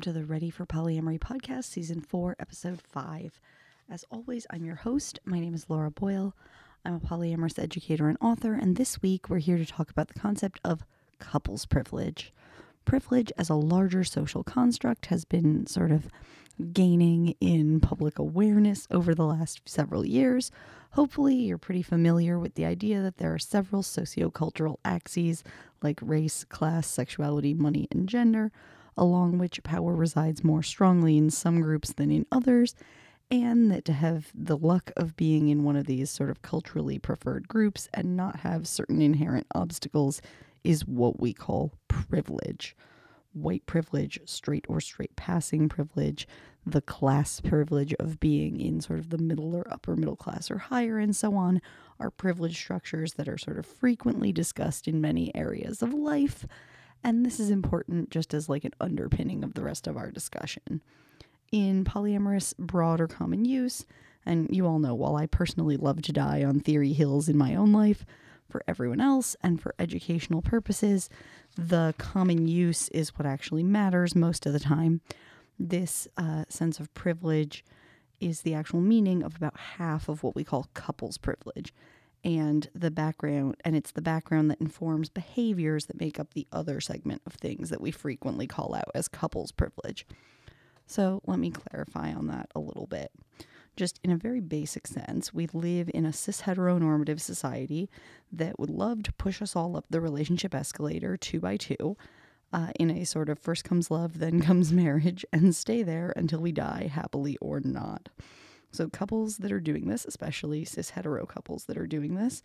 welcome to the Ready for Polyamory podcast, season four, episode five. As always, I'm your host. My name is Laura Boyle. I'm a polyamorous educator and author, and this week we're here to talk about the concept of couples privilege. Privilege as a larger social construct has been sort of gaining in public awareness over the last several years. Hopefully, you're pretty familiar with the idea that there are several sociocultural axes like race, class, sexuality, money, and gender, along which power resides more strongly in some groups than in others, and that to have the luck of being in one of these sort of culturally preferred groups and not have certain inherent obstacles is what we call privilege. White privilege, straight or straight passing privilege, the class privilege of being in sort of the middle or upper middle class or higher, and so on, are privilege structures that are sort of frequently discussed in many areas of life. And this is important just as like an underpinning of the rest of our discussion in polyamorous broad or common use. And you all know, while I personally love to die on theory hills in my own life, for everyone else and for educational purposes, the common use is what actually matters most of the time. This uh, sense of privilege is the actual meaning of about half of what we call couples privilege and the background and it's the background that informs behaviors that make up the other segment of things that we frequently call out as couples privilege. So let me clarify on that a little bit. Just in a very basic sense, we live in a cis heteronormative society that would love to push us all up the relationship escalator two by two uh, in a sort of first comes love, then comes marriage, and stay there until we die, happily or not. So, couples that are doing this, especially cis hetero couples that are doing this,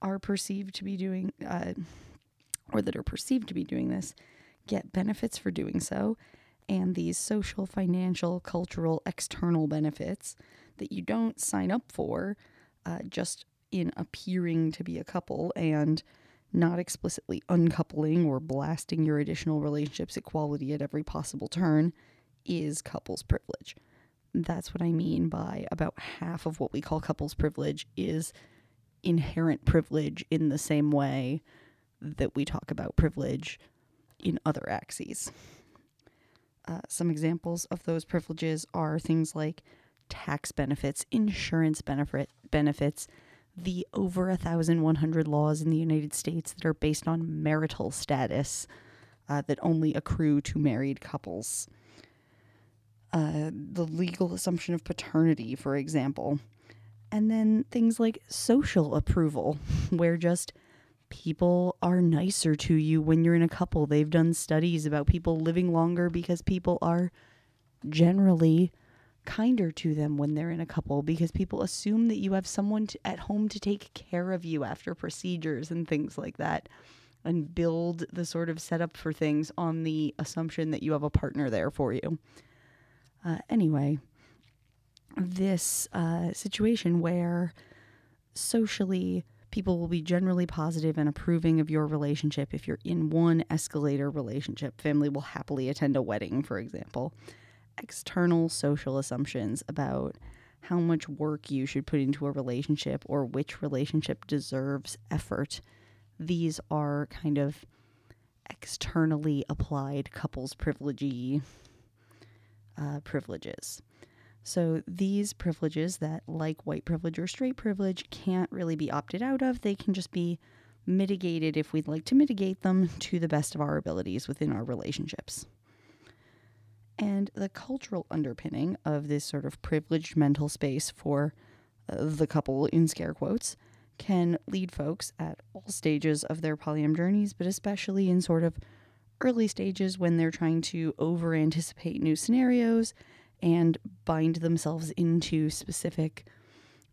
are perceived to be doing, uh, or that are perceived to be doing this, get benefits for doing so and these social, financial, cultural, external benefits that you don't sign up for uh, just in appearing to be a couple and not explicitly uncoupling or blasting your additional relationships equality at every possible turn is couples privilege. That's what I mean by about half of what we call couples privilege is inherent privilege in the same way that we talk about privilege in other axes. Uh, some examples of those privileges are things like tax benefits, insurance benefit benefits, the over a thousand one hundred laws in the United States that are based on marital status uh, that only accrue to married couples. Uh, the legal assumption of paternity, for example. And then things like social approval, where just people are nicer to you when you're in a couple. They've done studies about people living longer because people are generally kinder to them when they're in a couple because people assume that you have someone to, at home to take care of you after procedures and things like that and build the sort of setup for things on the assumption that you have a partner there for you. Uh, anyway, this uh, situation where socially people will be generally positive and approving of your relationship if you're in one escalator relationship. Family will happily attend a wedding, for example. External social assumptions about how much work you should put into a relationship or which relationship deserves effort. These are kind of externally applied couples privilegey uh, privileges. So these privileges that, like white privilege or straight privilege, can't really be opted out of, they can just be mitigated if we'd like to mitigate them to the best of our abilities within our relationships. And the cultural underpinning of this sort of privileged mental space for uh, the couple, in scare quotes, can lead folks at all stages of their polyam journeys, but especially in sort of early stages when they're trying to over anticipate new scenarios and bind themselves into specific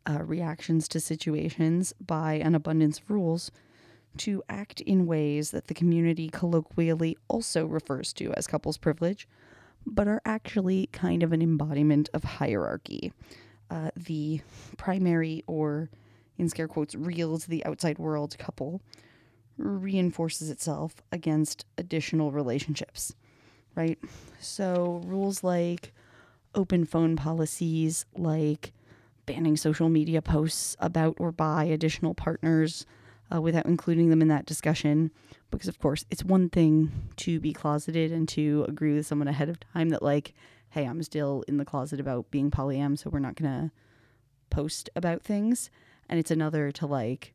uh, reactions to situations by an abundance of rules to act in ways that the community colloquially also refers to as couples privilege, but are actually kind of an embodiment of hierarchy. Uh, the primary or, in scare quotes, real to the outside world couple reinforces itself against additional relationships, right? So, rules like open phone policies like banning social media posts about or by additional partners, uh, without including them in that discussion. Because, of course, it's one thing to be closeted and to agree with someone ahead of time that, like, hey, I'm still in the closet about being polyam, so we're not going to post about things. And it's another to, like,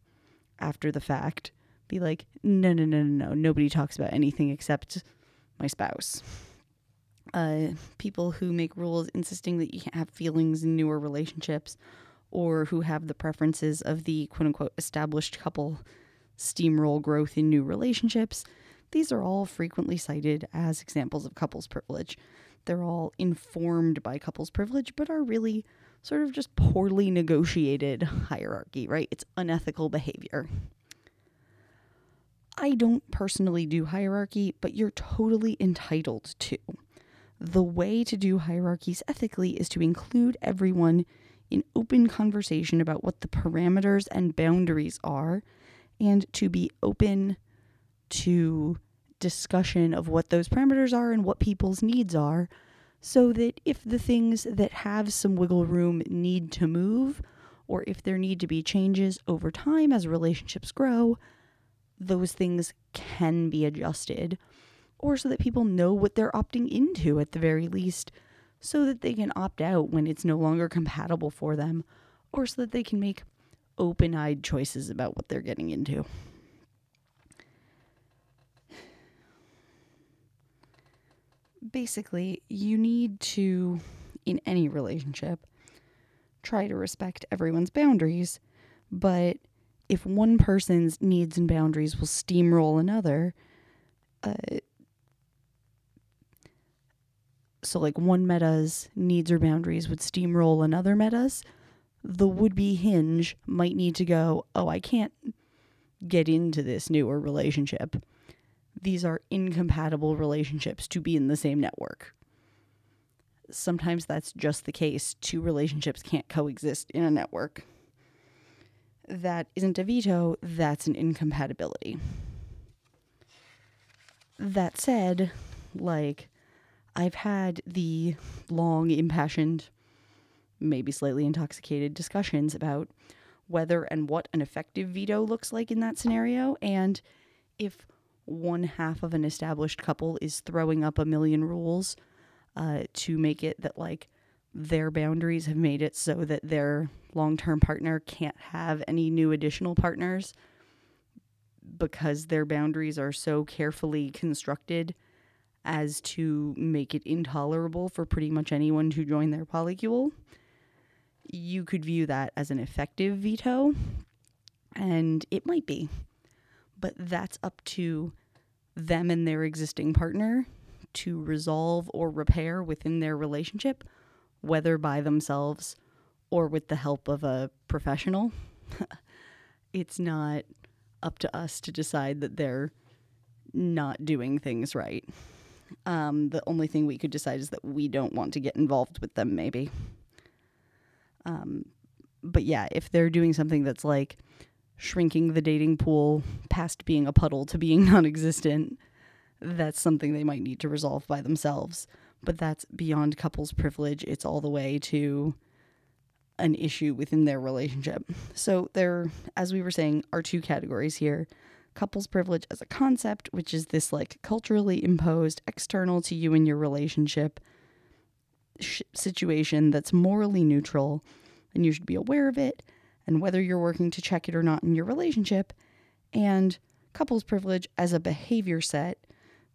after the fact, be like, no, no, no, no, no, nobody talks about anything except my spouse. Uh, people who make rules insisting that you can't have feelings in newer relationships or who have the preferences of the quote unquote established couple steamroll growth in new relationships, these are all frequently cited as examples of couples privilege. They're all informed by couples privilege, but are really sort of just poorly negotiated hierarchy, right? It's unethical behavior. I don't personally do hierarchy, but you're totally entitled to. The way to do hierarchies ethically is to include everyone in open conversation about what the parameters and boundaries are, and to be open to discussion of what those parameters are and what people's needs are, so that if the things that have some wiggle room need to move, or if there need to be changes over time as relationships grow, those things can be adjusted, or so that people know what they're opting into at the very least, so that they can opt out when it's no longer compatible for them, or so that they can make open eyed choices about what they're getting into. Basically, you need to, in any relationship, try to respect everyone's boundaries, but if one person's needs and boundaries will steamroll another, uh, so like one meta's needs or boundaries would steamroll another meta's, the would be hinge might need to go, oh, I can't get into this newer relationship. These are incompatible relationships to be in the same network. Sometimes that's just the case. Two relationships can't coexist in a network that isn't a veto, that's an incompatibility. That said, like, I've had the long, impassioned, maybe slightly intoxicated discussions about whether and what an effective veto looks like in that scenario, and if one half of an established couple is throwing up a million rules uh, to make it that, like, their boundaries have made it so that their long term partner can't have any new additional partners because their boundaries are so carefully constructed as to make it intolerable for pretty much anyone to join their polycule. You could view that as an effective veto, and it might be, but that's up to them and their existing partner to resolve or repair within their relationship whether by themselves or with the help of a professional. it's not up to us to decide that they're not doing things right. Um, the only thing we could decide is that we don't want to get involved with them, maybe. Um, but yeah, if they're doing something that's like shrinking the dating pool past being a puddle to being non existent, that's something they might need to resolve by themselves but that's beyond couples privilege. It's all the way to an issue within their relationship. So there, as we were saying, are two categories here. Couples privilege as a concept, which is this like culturally imposed, external to you and your relationship sh- situation that's morally neutral, and you should be aware of it, and whether you're working to check it or not in your relationship. And couples privilege as a behavior set,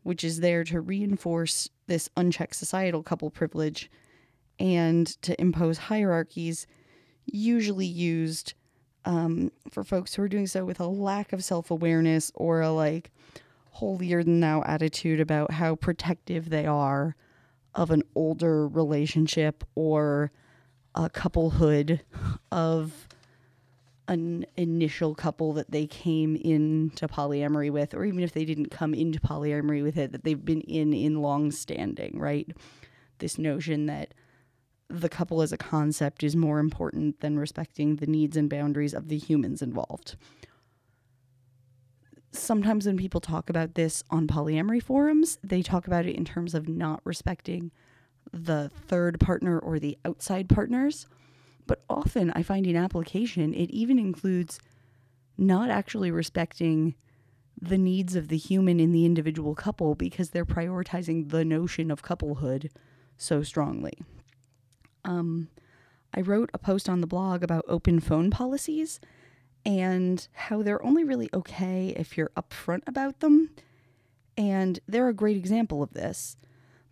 which is there to reinforce this unchecked societal couple privilege and to impose hierarchies, usually used um, for folks who are doing so with a lack of self awareness or a like holier than thou attitude about how protective they are of an older relationship or a couplehood of an initial couple that they came into polyamory with, or even if they didn't come into polyamory with it, that they've been in in long standing, right? This notion that the couple as a concept is more important than respecting the needs and boundaries of the humans involved. Sometimes when people talk about this on polyamory forums, they talk about it in terms of not respecting the third partner or the outside partners but often I find in application, it even includes not actually respecting the needs of the human in the individual couple because they're prioritizing the notion of couplehood so strongly. Um, I wrote a post on the blog about open phone policies and how they're only really okay if you're upfront about them. And they're a great example of this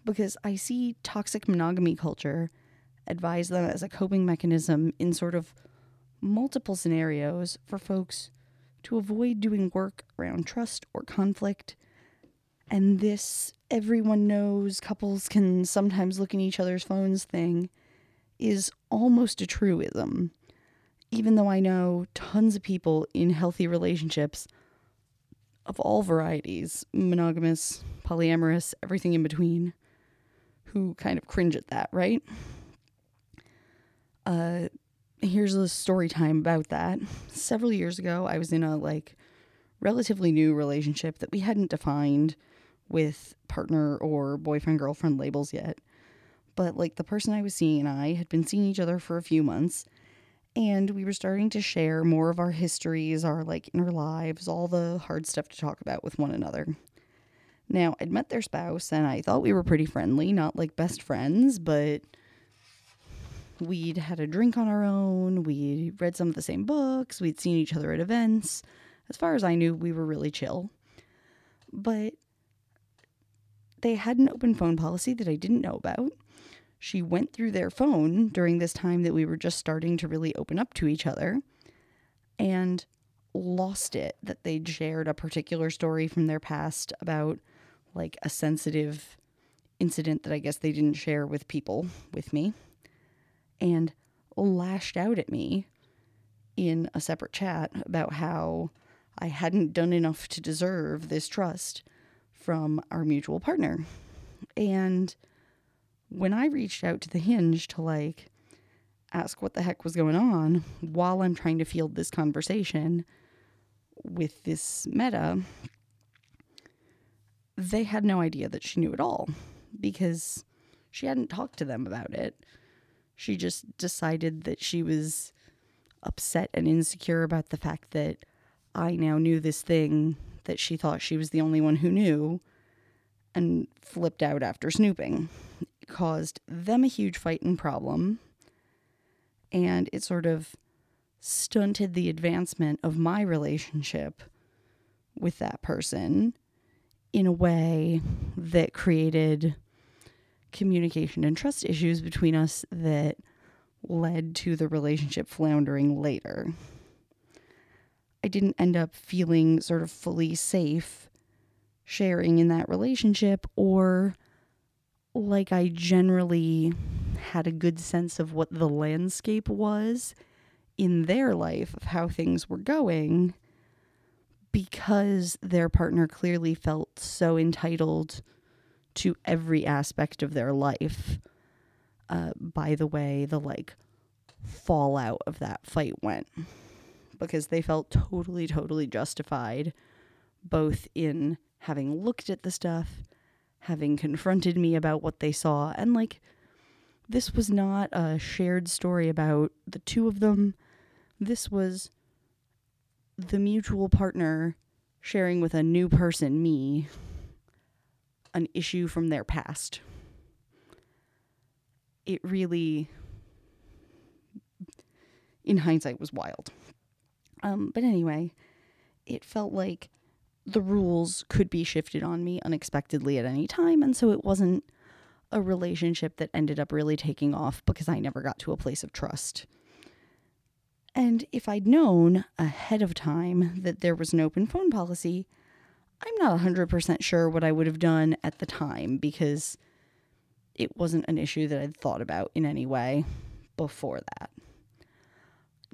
because I see toxic monogamy culture advise them as a coping mechanism in sort of multiple scenarios for folks to avoid doing work around trust or conflict. And this everyone knows couples can sometimes look in each other's phones thing is almost a truism. Even though I know tons of people in healthy relationships of all varieties monogamous, polyamorous, everything in between who kind of cringe at that, right? Uh, here's a story time about that. Several years ago, I was in a like relatively new relationship that we hadn't defined with partner or boyfriend girlfriend labels yet. But like the person I was seeing and I had been seeing each other for a few months and we were starting to share more of our histories, our like inner lives, all the hard stuff to talk about with one another. Now, I'd met their spouse and I thought we were pretty friendly, not like best friends, but we'd had a drink on our own, we read some of the same books, we'd seen each other at events. As far as I knew, we were really chill. But they had an open phone policy that I didn't know about. She went through their phone during this time that we were just starting to really open up to each other and lost it that they'd shared a particular story from their past about like a sensitive incident that I guess they didn't share with people with me and lashed out at me in a separate chat about how I hadn't done enough to deserve this trust from our mutual partner. And when I reached out to the hinge to like ask what the heck was going on while I'm trying to field this conversation with this meta, they had no idea that she knew at all because she hadn't talked to them about it. She just decided that she was upset and insecure about the fact that I now knew this thing that she thought she was the only one who knew and flipped out after snooping. It caused them a huge fight and problem, and it sort of stunted the advancement of my relationship with that person in a way that created communication and trust issues between us that led to the relationship floundering later. I didn't end up feeling sort of fully safe sharing in that relationship or like I generally had a good sense of what the landscape was in their life of how things were going because their partner clearly felt so entitled to every aspect of their life uh, by the way the like fallout of that fight went. Because they felt totally totally justified both in having looked at the stuff having confronted me about what they saw and like this was not a shared story about the two of them. This was the mutual partner sharing with a new person me an issue from their past. It really, in hindsight, was wild. Um, but anyway, it felt like the rules could be shifted on me unexpectedly at any time, and so it wasn't a relationship that ended up really taking off because I never got to a place of trust. And if I'd known ahead of time that there was an open phone policy, I'm not 100% sure what I would have done at the time because it wasn't an issue that I'd thought about in any way before that.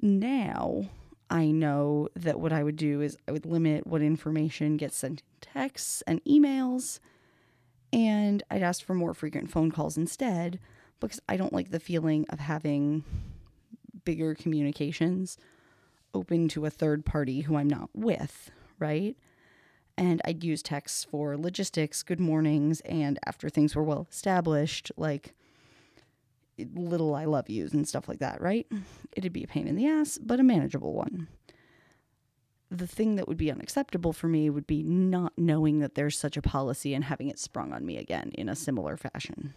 Now, I know that what I would do is I would limit what information gets sent in texts and emails, and I'd ask for more frequent phone calls instead because I don't like the feeling of having bigger communications open to a third party who I'm not with, right? And I'd use texts for logistics, good mornings, and after things were well established, like little I love yous and stuff like that, right? It'd be a pain in the ass, but a manageable one. the thing that would be unacceptable for me would be not knowing that there's such a policy and having it sprung on me again in a similar fashion.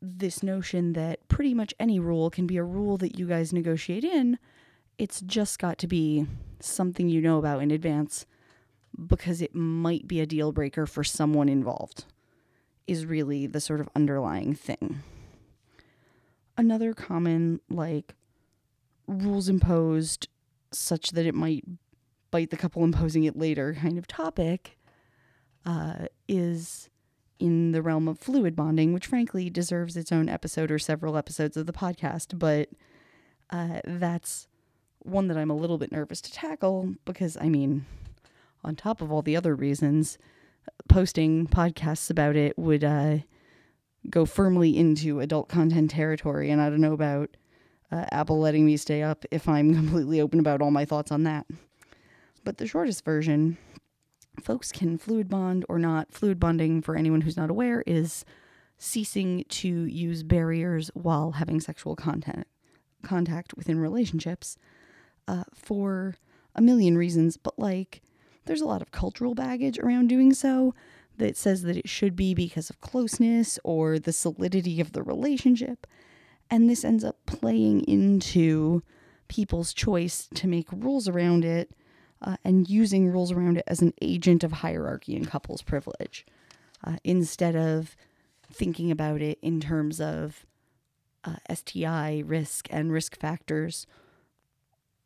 This notion that pretty much any rule can be a rule that you guys negotiate in, it's just got to be something you know about in advance because it might be a deal breaker for someone involved, is really the sort of underlying thing. Another common, like, rules imposed such that it might bite the couple imposing it later kind of topic uh, is in the realm of fluid bonding, which frankly deserves its own episode or several episodes of the podcast, but uh, that's one that I'm a little bit nervous to tackle because, I mean, on top of all the other reasons, posting podcasts about it would uh, go firmly into adult content territory, and I don't know about uh, Apple letting me stay up if I'm completely open about all my thoughts on that. But the shortest version, folks can fluid bond or not. Fluid bonding, for anyone who's not aware, is ceasing to use barriers while having sexual contact contact within relationships uh, for a million reasons. But like, there's a lot of cultural baggage around doing so that says that it should be because of closeness or the solidity of the relationship. And this ends up playing into people's choice to make rules around it uh, and using rules around it as an agent of hierarchy and couples privilege uh, instead of thinking about it in terms of uh, STI risk and risk factors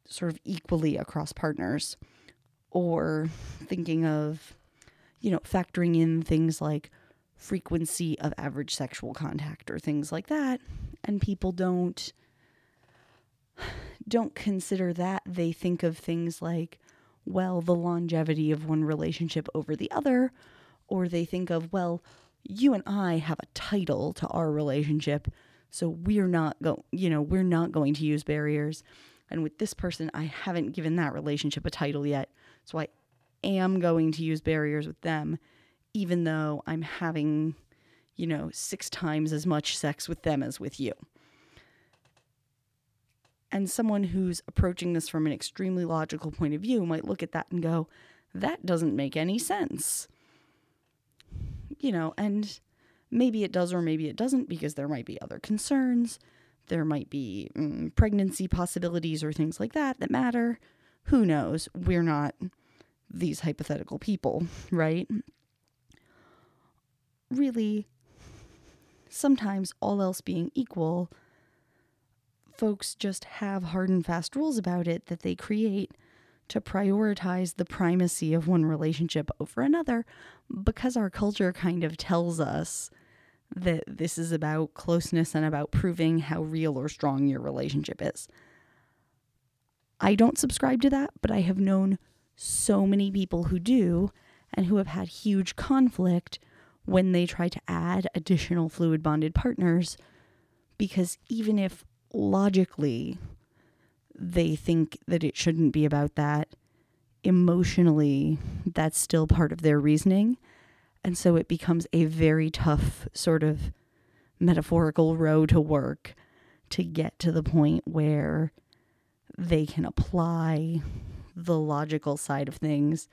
sort of equally across partners or thinking of you know factoring in things like frequency of average sexual contact or things like that. And people don't don't consider that. They think of things like well the longevity of one relationship over the other or they think of well you and I have a title to our relationship so we're not go you know we're not going to use barriers and with this person I haven't given that relationship a title yet so I am going to use barriers with them even though I'm having, you know, six times as much sex with them as with you. And someone who's approaching this from an extremely logical point of view might look at that and go, that doesn't make any sense. You know, and maybe it does or maybe it doesn't because there might be other concerns. There might be mm, pregnancy possibilities or things like that that matter. Who knows? We're not these hypothetical people, right? really, sometimes all else being equal, folks just have hard and fast rules about it that they create to prioritize the primacy of one relationship over another because our culture kind of tells us that this is about closeness and about proving how real or strong your relationship is. I don't subscribe to that, but I have known so many people who do and who have had huge conflict when they try to add additional fluid bonded partners because even if logically they think that it shouldn't be about that, emotionally that's still part of their reasoning. And so it becomes a very tough sort of metaphorical row to work to get to the point where they can apply the logical side of things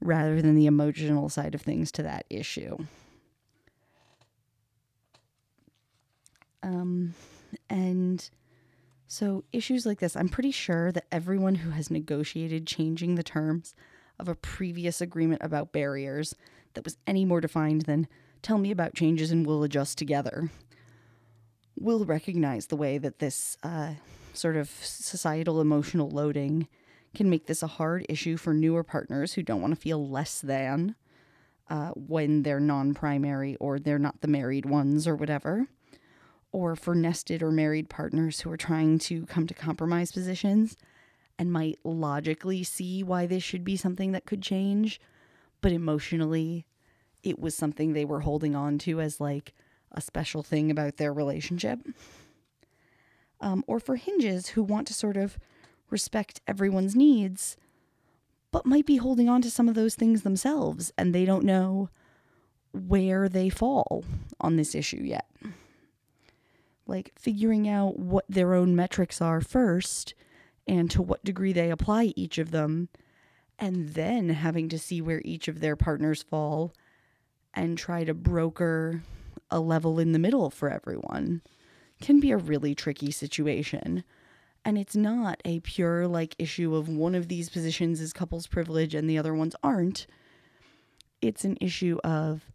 rather than the emotional side of things to that issue. Um, and so, issues like this, I'm pretty sure that everyone who has negotiated changing the terms of a previous agreement about barriers that was any more defined than tell me about changes and we'll adjust together. We'll recognize the way that this uh, sort of societal emotional loading can make this a hard issue for newer partners who don't want to feel less than uh, when they're non primary or they're not the married ones or whatever or for nested or married partners who are trying to come to compromise positions and might logically see why this should be something that could change, but emotionally, it was something they were holding on to as like a special thing about their relationship. Um, or for hinges who want to sort of respect everyone's needs, but might be holding on to some of those things themselves and they don't know where they fall on this issue yet like figuring out what their own metrics are first and to what degree they apply each of them, and then having to see where each of their partners fall and try to broker a level in the middle for everyone can be a really tricky situation. And it's not a pure like issue of one of these positions is couples privilege and the other ones aren't. It's an issue of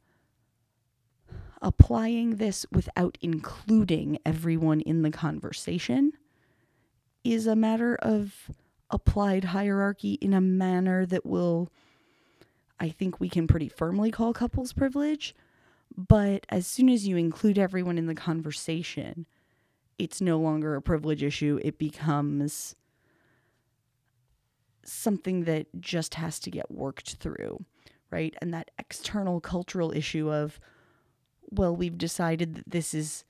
applying this without including everyone in the conversation is a matter of applied hierarchy in a manner that will, I think, we can pretty firmly call couples privilege. But as soon as you include everyone in the conversation, it's no longer a privilege issue. It becomes something that just has to get worked through, right? And that external cultural issue of, well, we've decided that this is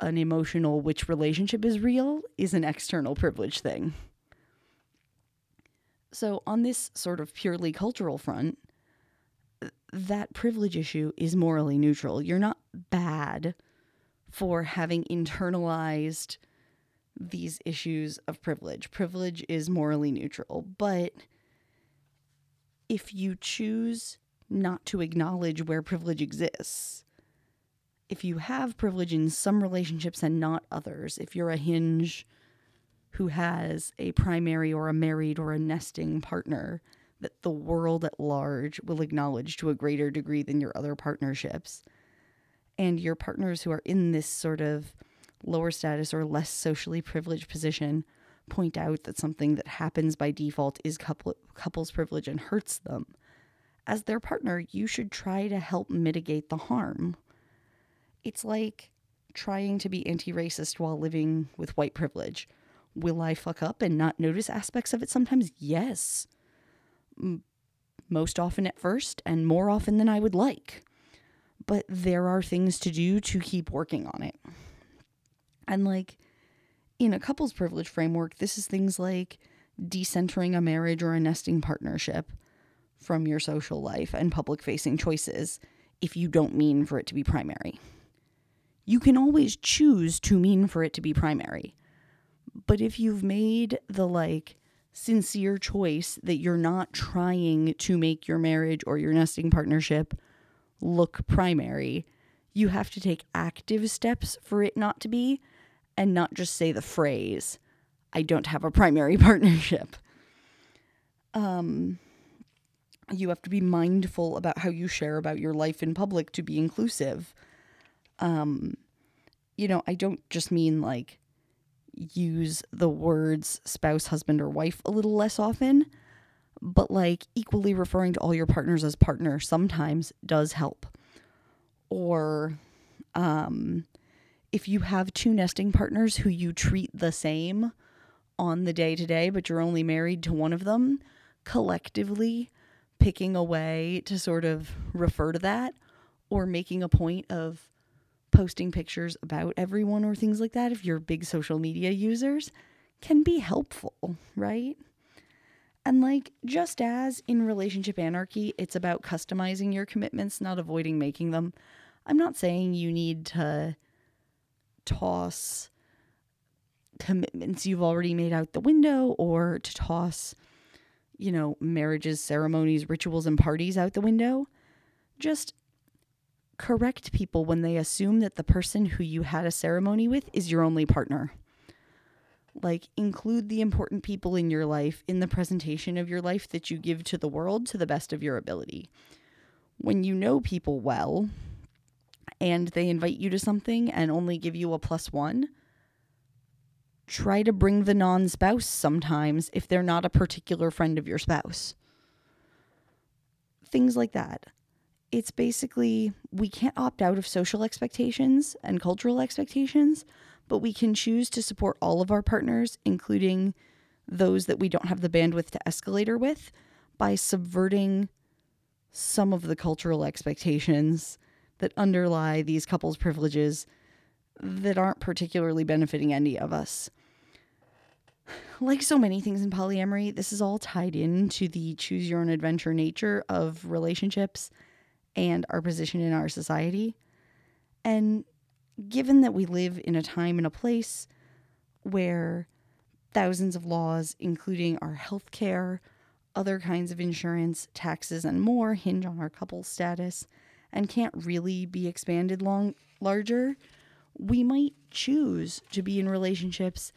an emotional which relationship is real is an external privilege thing. So, on this sort of purely cultural front, that privilege issue is morally neutral. You're not bad for having internalized these issues of privilege. Privilege is morally neutral, but if you choose not to acknowledge where privilege exists, if you have privilege in some relationships and not others, if you're a hinge who has a primary or a married or a nesting partner that the world at large will acknowledge to a greater degree than your other partnerships, and your partners who are in this sort of lower status or less socially privileged position point out that something that happens by default is couple, couples privilege and hurts them, as their partner, you should try to help mitigate the harm. It's like trying to be anti racist while living with white privilege. Will I fuck up and not notice aspects of it sometimes? Yes. Most often at first, and more often than I would like but there are things to do to keep working on it. And like in a couples privilege framework, this is things like decentering a marriage or a nesting partnership from your social life and public facing choices if you don't mean for it to be primary. You can always choose to mean for it to be primary. But if you've made the like sincere choice that you're not trying to make your marriage or your nesting partnership look primary. You have to take active steps for it not to be, and not just say the phrase, I don't have a primary partnership. Um, you have to be mindful about how you share about your life in public to be inclusive. Um, you know, I don't just mean like use the words spouse, husband, or wife a little less often but like equally referring to all your partners as partner sometimes does help. Or um, if you have two nesting partners who you treat the same on the day to day, but you're only married to one of them, collectively picking a way to sort of refer to that or making a point of posting pictures about everyone or things like that if you're big social media users can be helpful, right? And like, just as in relationship anarchy, it's about customizing your commitments, not avoiding making them. I'm not saying you need to toss commitments you've already made out the window or to toss, you know, marriages, ceremonies, rituals, and parties out the window. Just correct people when they assume that the person who you had a ceremony with is your only partner. Like, include the important people in your life in the presentation of your life that you give to the world to the best of your ability. When you know people well and they invite you to something and only give you a plus one, try to bring the non spouse sometimes if they're not a particular friend of your spouse. Things like that. It's basically, we can't opt out of social expectations and cultural expectations, but we can choose to support all of our partners, including those that we don't have the bandwidth to escalator with, by subverting some of the cultural expectations that underlie these couples' privileges that aren't particularly benefiting any of us. Like so many things in polyamory, this is all tied into the choose your own adventure nature of relationships and our position in our society. And given that we live in a time and a place where thousands of laws, including our health care, other kinds of insurance, taxes, and more, hinge on our couple status and can't really be expanded long larger, we might choose to be in relationships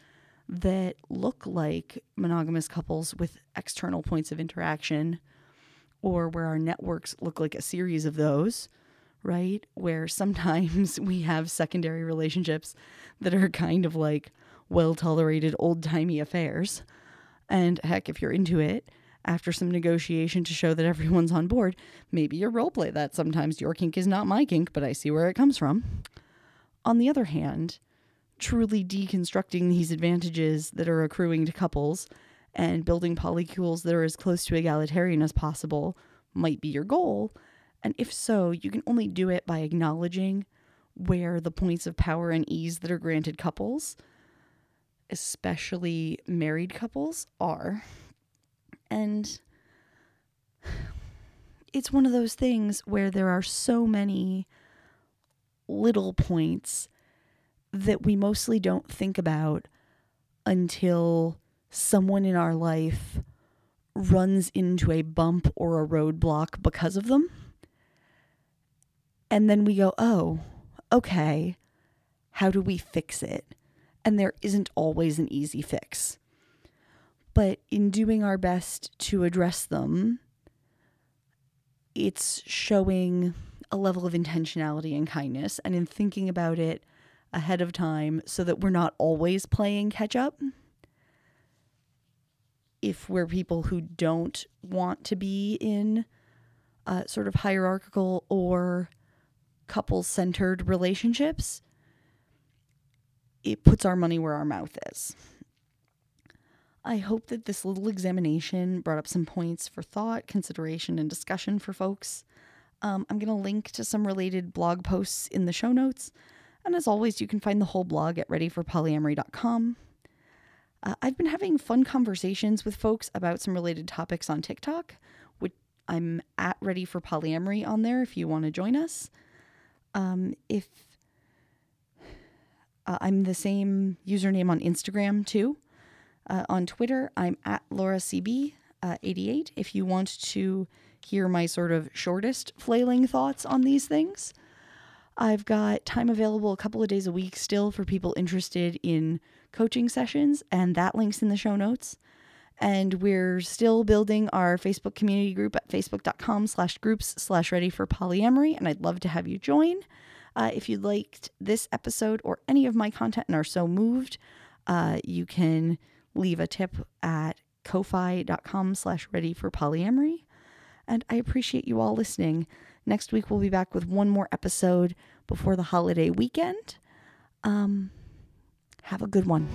that look like monogamous couples with external points of interaction or where our networks look like a series of those, right? Where sometimes we have secondary relationships that are kind of like well tolerated old timey affairs. And heck, if you're into it, after some negotiation to show that everyone's on board, maybe you roleplay that sometimes. Your kink is not my kink, but I see where it comes from. On the other hand, truly deconstructing these advantages that are accruing to couples and building polycules that are as close to egalitarian as possible might be your goal. And if so, you can only do it by acknowledging where the points of power and ease that are granted couples, especially married couples, are. And it's one of those things where there are so many little points that we mostly don't think about until someone in our life runs into a bump or a roadblock because of them. And then we go, oh, okay, how do we fix it? And there isn't always an easy fix. But in doing our best to address them, it's showing a level of intentionality and kindness and in thinking about it ahead of time so that we're not always playing catch up. If we're people who don't want to be in uh, sort of hierarchical or couple centered relationships, it puts our money where our mouth is. I hope that this little examination brought up some points for thought, consideration, and discussion for folks. Um, I'm going to link to some related blog posts in the show notes. And as always, you can find the whole blog at readyforpolyamory.com. Uh, I've been having fun conversations with folks about some related topics on TikTok, which I'm at Ready for Polyamory on there if you want to join us. Um, if uh, I'm the same username on Instagram too. Uh, on Twitter, I'm at LauraCB88. Uh, if you want to hear my sort of shortest flailing thoughts on these things, I've got time available a couple of days a week still for people interested in coaching sessions, and that link's in the show notes. And we're still building our Facebook community group at facebook.com slash groups slash ready for polyamory, and I'd love to have you join. Uh, if you liked this episode or any of my content and are so moved, uh, you can leave a tip at ko-fi.com slash ready for polyamory. And I appreciate you all listening. Next week, we'll be back with one more episode before the holiday weekend. Um, have a good one.